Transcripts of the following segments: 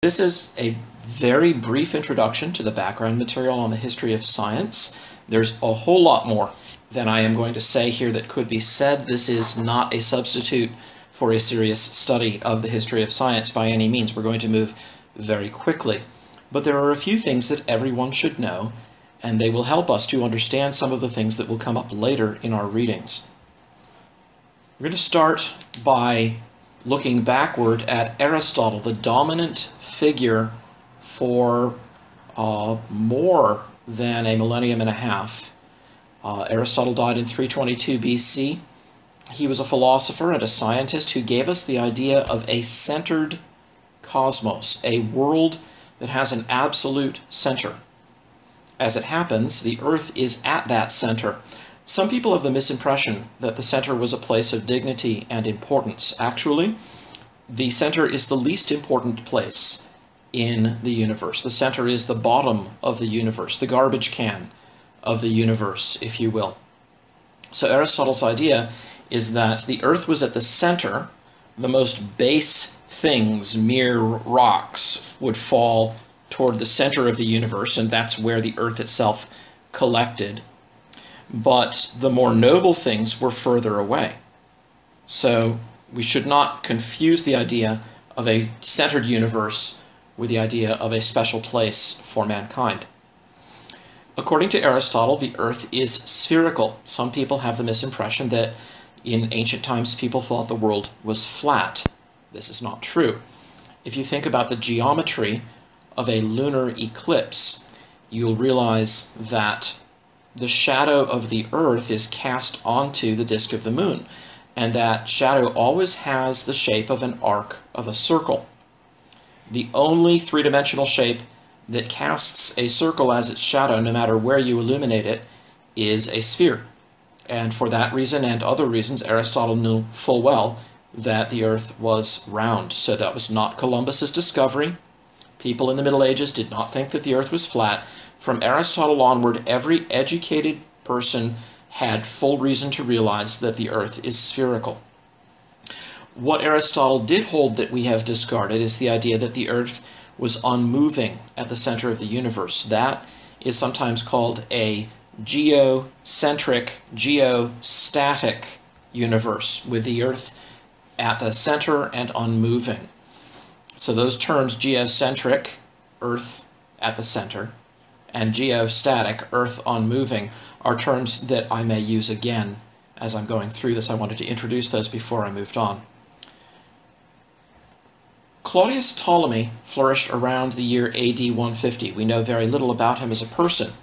This is a very brief introduction to the background material on the history of science. There's a whole lot more than I am going to say here that could be said. This is not a substitute for a serious study of the history of science by any means. We're going to move very quickly. But there are a few things that everyone should know, and they will help us to understand some of the things that will come up later in our readings. We're going to start by looking backward at Aristotle, the dominant figure for uh, more than a millennium and a half. Uh, Aristotle died in 322 BC. He was a philosopher and a scientist who gave us the idea of a centered cosmos, a world that has an absolute center. As it happens, the Earth is at that center. Some people have the misimpression that the center was a place of dignity and importance. Actually, the center is the least important place in the universe. The center is the bottom of the universe, the garbage can of the universe, if you will. So Aristotle's idea is that the Earth was at the center, the most base things, mere rocks, would fall toward the center of the universe, and that's where the Earth itself collected but the more noble things were further away. So we should not confuse the idea of a centered universe with the idea of a special place for mankind. According to Aristotle, the earth is spherical. Some people have the misimpression that in ancient times people thought the world was flat. This is not true. If you think about the geometry of a lunar eclipse, you'll realize that the shadow of the earth is cast onto the disk of the moon, and that shadow always has the shape of an arc of a circle. The only three-dimensional shape that casts a circle as its shadow, no matter where you illuminate it, is a sphere. And for that reason and other reasons, Aristotle knew full well that the earth was round. So that was not Columbus's discovery. People in the Middle Ages did not think that the earth was flat. From Aristotle onward, every educated person had full reason to realize that the earth is spherical. What Aristotle did hold that we have discarded is the idea that the earth was unmoving at the center of the universe. That is sometimes called a geocentric, geostatic universe, with the earth at the center and unmoving. So those terms, geocentric, earth at the center, and geostatic, earth unmoving, are terms that I may use again as I'm going through this. I wanted to introduce those before I moved on. Claudius Ptolemy flourished around the year AD 150. We know very little about him as a person,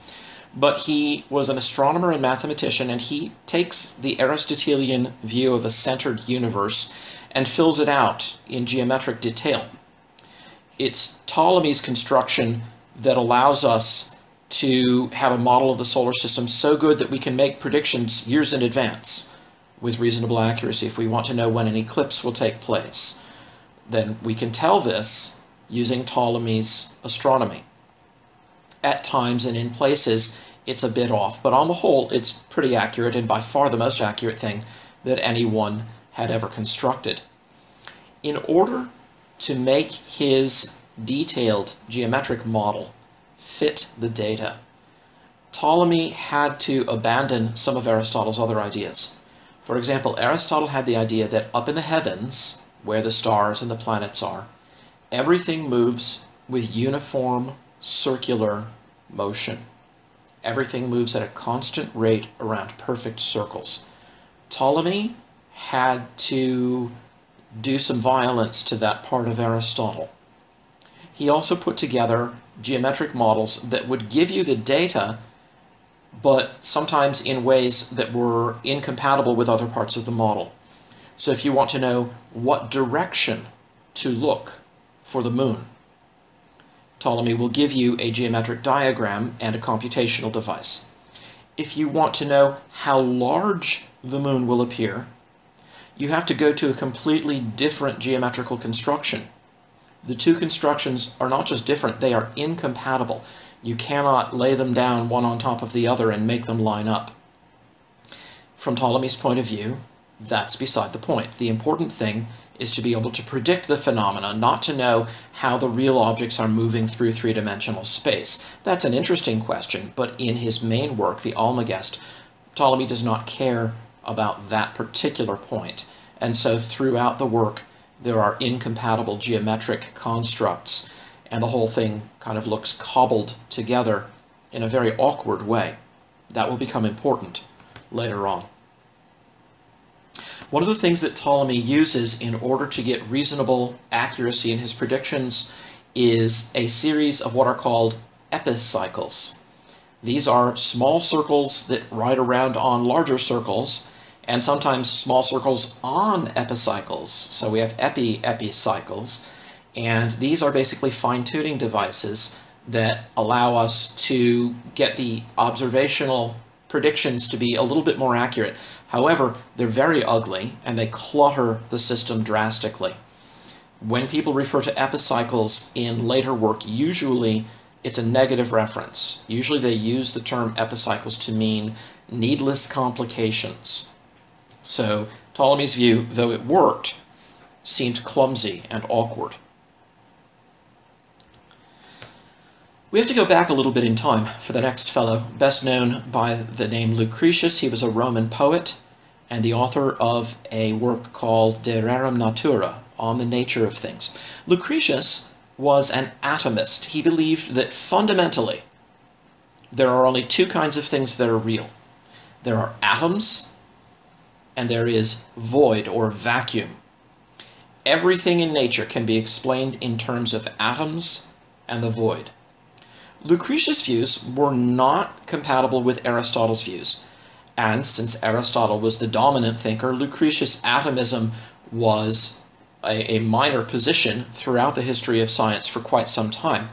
but he was an astronomer and mathematician, and he takes the Aristotelian view of a centered universe and fills it out in geometric detail. It's Ptolemy's construction that allows us to have a model of the solar system so good that we can make predictions years in advance with reasonable accuracy. If we want to know when an eclipse will take place, then we can tell this using Ptolemy's astronomy. At times and in places, it's a bit off, but on the whole, it's pretty accurate and by far the most accurate thing that anyone had ever constructed. In order to make his detailed geometric model fit the data. Ptolemy had to abandon some of Aristotle's other ideas. For example, Aristotle had the idea that up in the heavens, where the stars and the planets are, everything moves with uniform circular motion. Everything moves at a constant rate around perfect circles. Ptolemy had to do some violence to that part of Aristotle. He also put together geometric models that would give you the data, but sometimes in ways that were incompatible with other parts of the model. So if you want to know what direction to look for the moon, Ptolemy will give you a geometric diagram and a computational device. If you want to know how large the moon will appear, you have to go to a completely different geometrical construction the two constructions are not just different, they are incompatible. You cannot lay them down one on top of the other and make them line up. From Ptolemy's point of view, that's beside the point. The important thing is to be able to predict the phenomena, not to know how the real objects are moving through three-dimensional space. That's an interesting question, but in his main work, the Almagest, Ptolemy does not care about that particular point. And so throughout the work, there are incompatible geometric constructs, and the whole thing kind of looks cobbled together in a very awkward way. That will become important later on. One of the things that Ptolemy uses in order to get reasonable accuracy in his predictions is a series of what are called epicycles. These are small circles that ride around on larger circles, and sometimes small circles on epicycles. So we have epi-epicycles, and these are basically fine-tuning devices that allow us to get the observational predictions to be a little bit more accurate. However, they're very ugly and they clutter the system drastically. When people refer to epicycles in later work, usually it's a negative reference. Usually they use the term epicycles to mean needless complications. So Ptolemy's view, though it worked, seemed clumsy and awkward. We have to go back a little bit in time for the next fellow, best known by the name Lucretius. He was a Roman poet and the author of a work called De Rerum Natura, on the nature of things. Lucretius was an atomist. He believed that fundamentally there are only two kinds of things that are real. There are atoms and there is void or vacuum. Everything in nature can be explained in terms of atoms and the void. Lucretius' views were not compatible with Aristotle's views. And since Aristotle was the dominant thinker, Lucretius' atomism was a, a, minor position throughout the history of science for quite some time.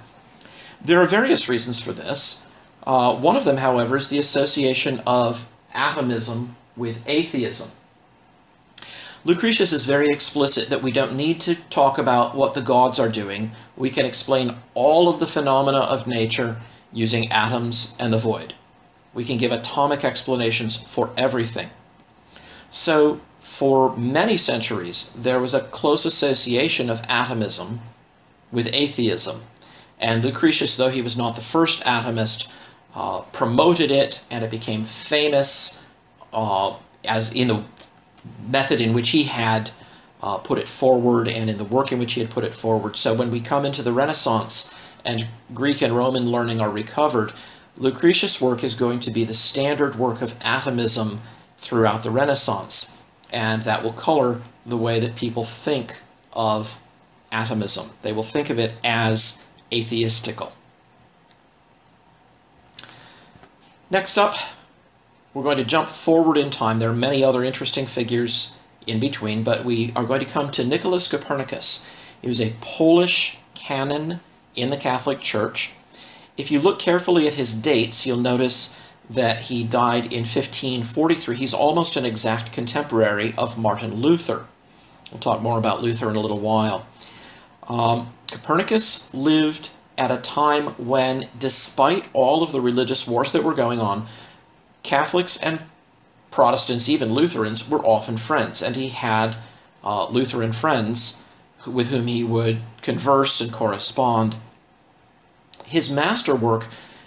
There are various reasons for this. Uh, one of them, however, is the association of atomism with atheism. Lucretius is very explicit that we don't need to talk about what the gods are doing. We can explain all of the phenomena of nature using atoms and the void. We can give atomic explanations for everything. So, for many centuries, there was a close association of atomism with atheism. And Lucretius, though he was not the first atomist, uh, promoted it and it became famous uh, as in the method in which he had uh, put it forward and in the work in which he had put it forward. So when we come into the Renaissance and Greek and Roman learning are recovered, Lucretius' work is going to be the standard work of atomism throughout the Renaissance. And that will color the way that people think of atomism. They will think of it as atheistical. Next up, we're going to jump forward in time. There are many other interesting figures in between, but we are going to come to Nicholas Copernicus. He was a Polish canon in the Catholic Church. If you look carefully at his dates, you'll notice that he died in 1543. He's almost an exact contemporary of Martin Luther. We'll talk more about Luther in a little while. Um, Copernicus lived at a time when, despite all of the religious wars that were going on, Catholics and Protestants, even Lutherans, were often friends, and he had uh, Lutheran friends with whom he would converse and correspond. His masterwork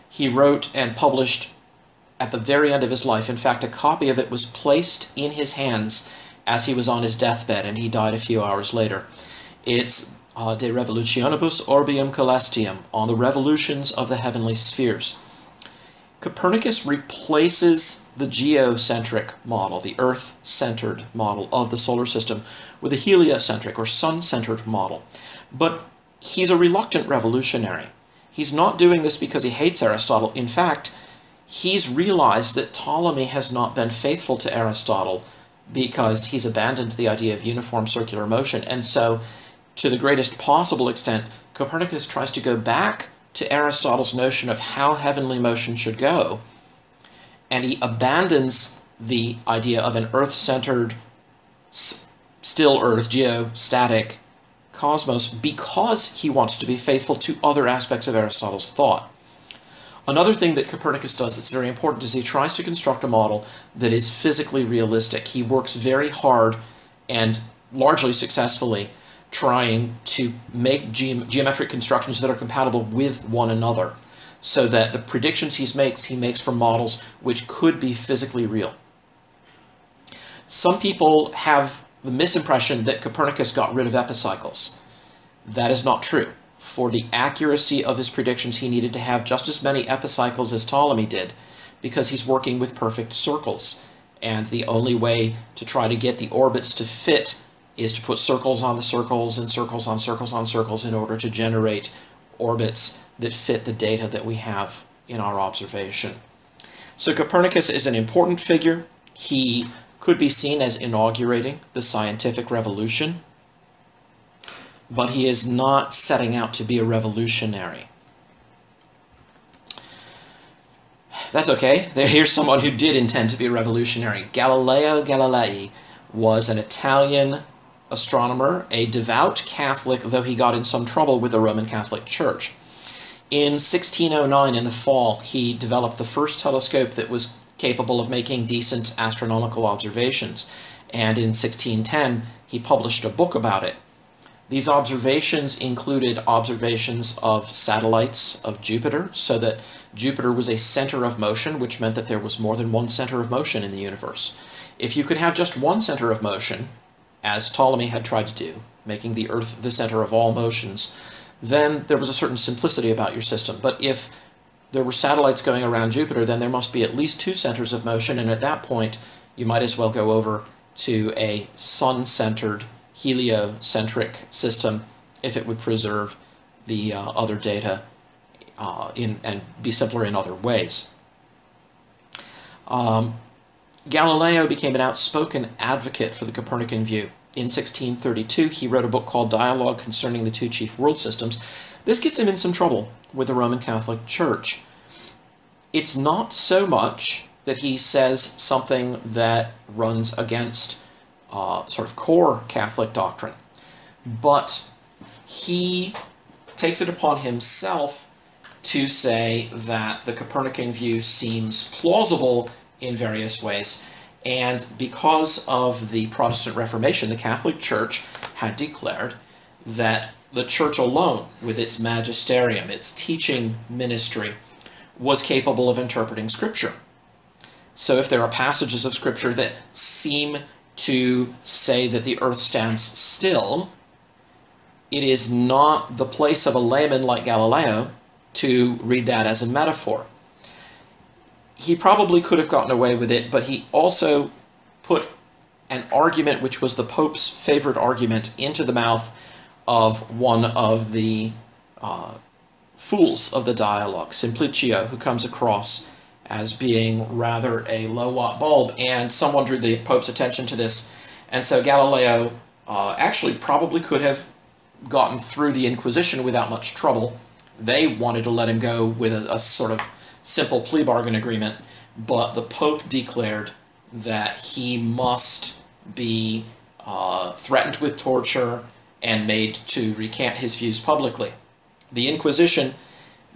he wrote and published at the very end of his life. In fact, a copy of it was placed in his hands as he was on his deathbed, and he died a few hours later. It's uh, De Revolutionibus Orbium Coelestium, on the revolutions of the heavenly spheres. Copernicus replaces the geocentric model, the Earth-centered model of the solar system, with a heliocentric or sun-centered model. But he's a reluctant revolutionary. He's not doing this because he hates Aristotle. In fact, he's realized that Ptolemy has not been faithful to Aristotle because he's abandoned the idea of uniform circular motion. And so, to the greatest possible extent, Copernicus tries to go back to Aristotle's notion of how heavenly motion should go, and he abandons the idea of an Earth-centered, still Earth, geostatic cosmos because he wants to be faithful to other aspects of Aristotle's thought. Another thing that Copernicus does that's very important is he tries to construct a model that is physically realistic. He works very hard and largely successfully trying to make ge- geometric constructions that are compatible with one another so that the predictions he makes he makes for models which could be physically real. Some people have the misimpression that Copernicus got rid of epicycles. That is not true. For the accuracy of his predictions, he needed to have just as many epicycles as Ptolemy did, because he's working with perfect circles. And the only way to try to get the orbits to fit is to put circles on the circles and circles on circles on circles in order to generate orbits that fit the data that we have in our observation. So Copernicus is an important figure. He could be seen as inaugurating the scientific revolution, but he is not setting out to be a revolutionary. That's okay. Here's someone who did intend to be a revolutionary. Galileo Galilei was an Italian astronomer, a devout Catholic, though he got in some trouble with the Roman Catholic Church. In 1609, in the fall, he developed the first telescope that was capable of making decent astronomical observations, and in 1610, he published a book about it. These observations included observations of satellites of Jupiter, so that Jupiter was a center of motion, which meant that there was more than one center of motion in the universe. If you could have just one center of motion, as Ptolemy had tried to do, making the Earth the center of all motions, then there was a certain simplicity about your system. But if there were satellites going around Jupiter, then there must be at least two centers of motion, and at that point, you might as well go over to a sun-centered, heliocentric system if it would preserve the uh, other data uh, in and be simpler in other ways. Um, Galileo became an outspoken advocate for the Copernican view. In 1632, he wrote a book called Dialogue Concerning the Two Chief World Systems. This gets him in some trouble with the Roman Catholic Church. It's not so much that he says something that runs against uh, sort of core Catholic doctrine, but he takes it upon himself to say that the Copernican view seems plausible in various ways. And because of the Protestant Reformation, the Catholic Church had declared that the church alone, with its magisterium, its teaching ministry, was capable of interpreting Scripture. So if there are passages of Scripture that seem to say that the earth stands still, it is not the place of a layman like Galileo to read that as a metaphor he probably could have gotten away with it, but he also put an argument which was the Pope's favorite argument into the mouth of one of the uh, fools of the dialogue, Simplicio, who comes across as being rather a low watt bulb, and someone drew the Pope's attention to this, and so Galileo uh, actually probably could have gotten through the Inquisition without much trouble. They wanted to let him go with a, a sort of simple plea bargain agreement, but the Pope declared that he must be uh, threatened with torture and made to recant his views publicly. The Inquisition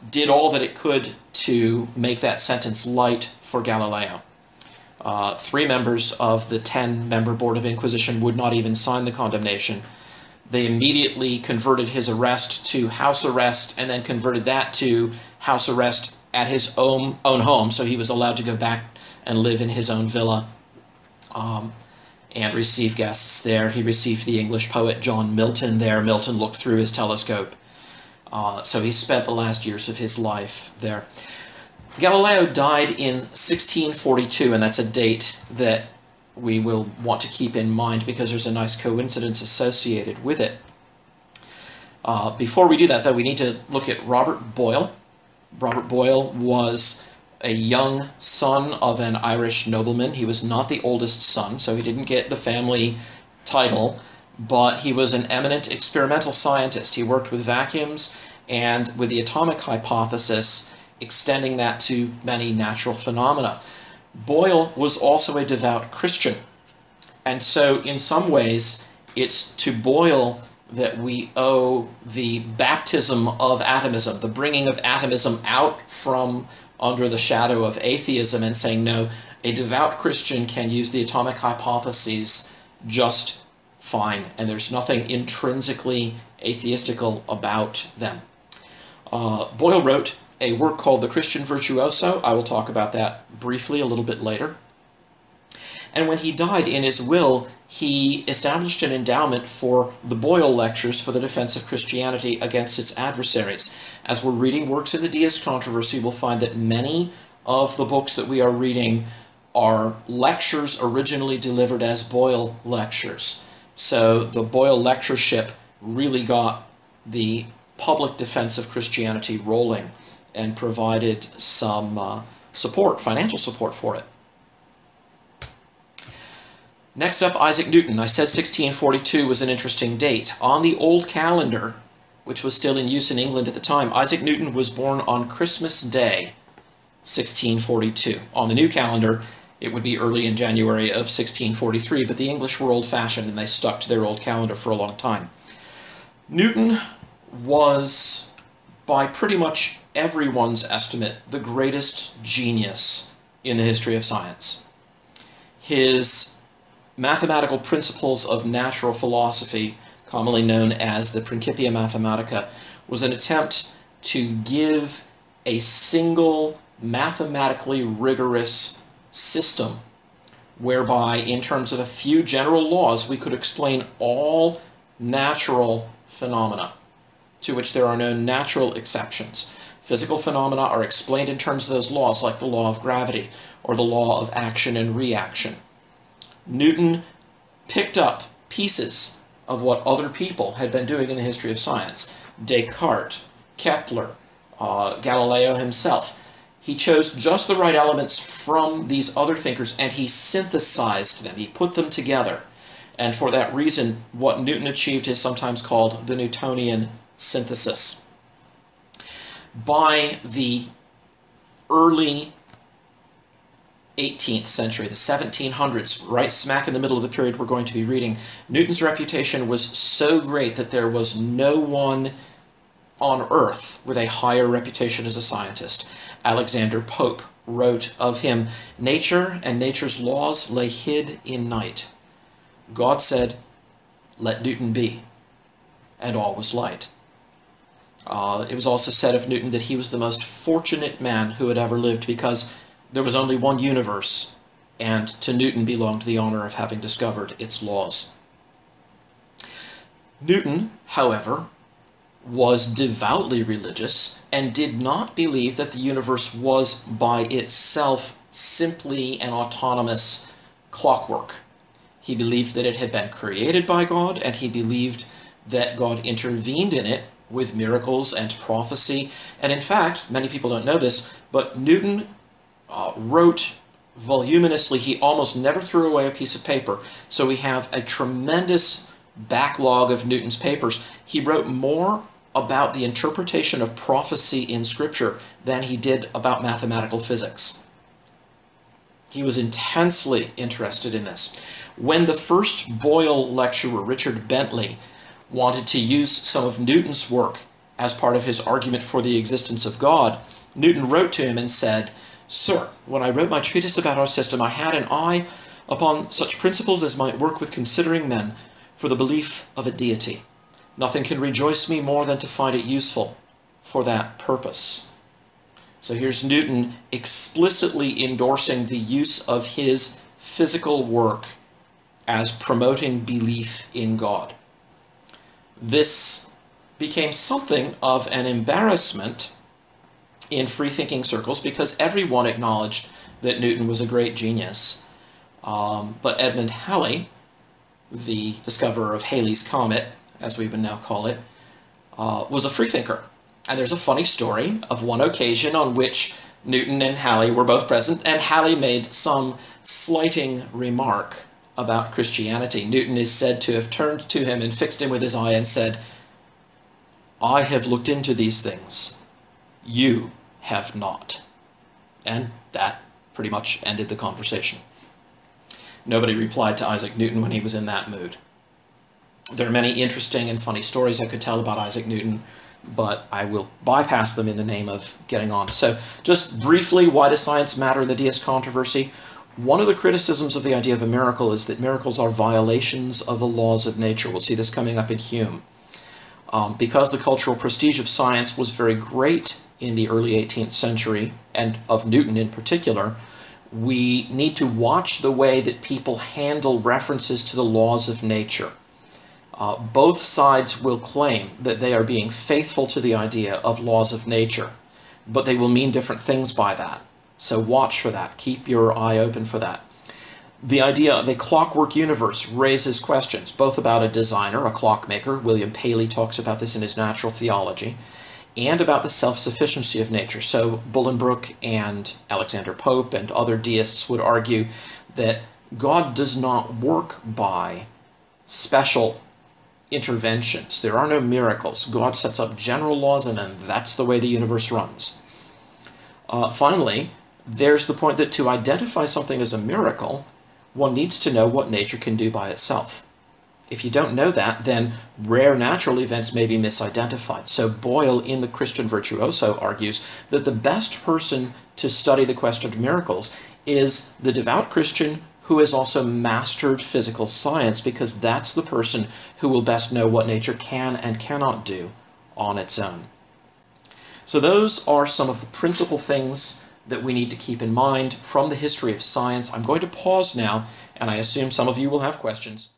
did all that it could to make that sentence light for Galileo. Uh, three members of the 10 member Board of Inquisition would not even sign the condemnation. They immediately converted his arrest to house arrest and then converted that to house arrest at his own, own home, so he was allowed to go back and live in his own villa um, and receive guests there. He received the English poet John Milton there. Milton looked through his telescope. Uh, so he spent the last years of his life there. Galileo died in 1642, and that's a date that we will want to keep in mind because there's a nice coincidence associated with it. Uh, before we do that, though, we need to look at Robert Boyle. Robert Boyle was a young son of an Irish nobleman. He was not the oldest son, so he didn't get the family title, but he was an eminent experimental scientist. He worked with vacuums and with the atomic hypothesis, extending that to many natural phenomena. Boyle was also a devout Christian. And so, in some ways, it's to Boyle that we owe the baptism of atomism, the bringing of atomism out from under the shadow of atheism and saying, no, a devout Christian can use the atomic hypotheses just fine, and there's nothing intrinsically atheistical about them. Uh, Boyle wrote a work called The Christian Virtuoso. I will talk about that briefly a little bit later. And when he died in his will, he established an endowment for the Boyle Lectures for the Defense of Christianity against its adversaries. As we're reading works in the Deist controversy, we'll find that many of the books that we are reading are lectures originally delivered as Boyle lectures. So the Boyle lectureship really got the public defense of Christianity rolling and provided some uh, support, financial support for it. Next up, Isaac Newton. I said 1642 was an interesting date. On the old calendar, which was still in use in England at the time, Isaac Newton was born on Christmas Day, 1642. On the new calendar, it would be early in January of 1643, but the English were old-fashioned and they stuck to their old calendar for a long time. Newton was, by pretty much everyone's estimate, the greatest genius in the history of science. His mathematical principles of natural philosophy, commonly known as the Principia Mathematica, was an attempt to give a single mathematically rigorous system whereby, in terms of a few general laws, we could explain all natural phenomena to which there are no natural exceptions. Physical phenomena are explained in terms of those laws, like the law of gravity or the law of action and reaction. Newton picked up pieces of what other people had been doing in the history of science. Descartes, Kepler, uh, Galileo himself. He chose just the right elements from these other thinkers and he synthesized them. He put them together. And for that reason, what Newton achieved is sometimes called the Newtonian synthesis. By the early 18th century, the 1700s, right smack in the middle of the period we're going to be reading, Newton's reputation was so great that there was no one on earth with a higher reputation as a scientist. Alexander Pope wrote of him, Nature and nature's laws lay hid in night. God said, Let Newton be. And all was light. Uh, it was also said of Newton that he was the most fortunate man who had ever lived because there was only one universe, and to Newton belonged the honor of having discovered its laws. Newton, however, was devoutly religious and did not believe that the universe was by itself simply an autonomous clockwork. He believed that it had been created by God, and he believed that God intervened in it with miracles and prophecy. And in fact, many people don't know this, but Newton uh, wrote voluminously. He almost never threw away a piece of paper. So we have a tremendous backlog of Newton's papers. He wrote more about the interpretation of prophecy in Scripture than he did about mathematical physics. He was intensely interested in this. When the first Boyle lecturer, Richard Bentley, wanted to use some of Newton's work as part of his argument for the existence of God, Newton wrote to him and said, Sir, when I wrote my treatise about our system, I had an eye upon such principles as might work with considering men for the belief of a deity. Nothing can rejoice me more than to find it useful for that purpose. So here's Newton explicitly endorsing the use of his physical work as promoting belief in God. This became something of an embarrassment in free-thinking circles because everyone acknowledged that Newton was a great genius. Um, but Edmund Halley, the discoverer of Halley's Comet, as we would now call it, uh, was a freethinker. And there's a funny story of one occasion on which Newton and Halley were both present, and Halley made some slighting remark about Christianity. Newton is said to have turned to him and fixed him with his eye and said, I have looked into these things. You have not. And that pretty much ended the conversation. Nobody replied to Isaac Newton when he was in that mood. There are many interesting and funny stories I could tell about Isaac Newton, but I will bypass them in the name of getting on. So, just briefly, why does science matter in the deist controversy? One of the criticisms of the idea of a miracle is that miracles are violations of the laws of nature. We'll see this coming up in Hume. Um, because the cultural prestige of science was very great in the early 18th century, and of Newton in particular, we need to watch the way that people handle references to the laws of nature. Uh, both sides will claim that they are being faithful to the idea of laws of nature, but they will mean different things by that. So watch for that. Keep your eye open for that. The idea of a clockwork universe raises questions, both about a designer, a clockmaker, William Paley talks about this in his Natural Theology, and about the self-sufficiency of nature. So Bolingbroke and Alexander Pope and other deists would argue that God does not work by special interventions. There are no miracles. God sets up general laws and then that's the way the universe runs. Uh, finally, there's the point that to identify something as a miracle, one needs to know what nature can do by itself. If you don't know that, then rare natural events may be misidentified. So Boyle in The Christian Virtuoso argues that the best person to study the question of miracles is the devout Christian who has also mastered physical science because that's the person who will best know what nature can and cannot do on its own. So those are some of the principal things that we need to keep in mind from the history of science. I'm going to pause now, and I assume some of you will have questions.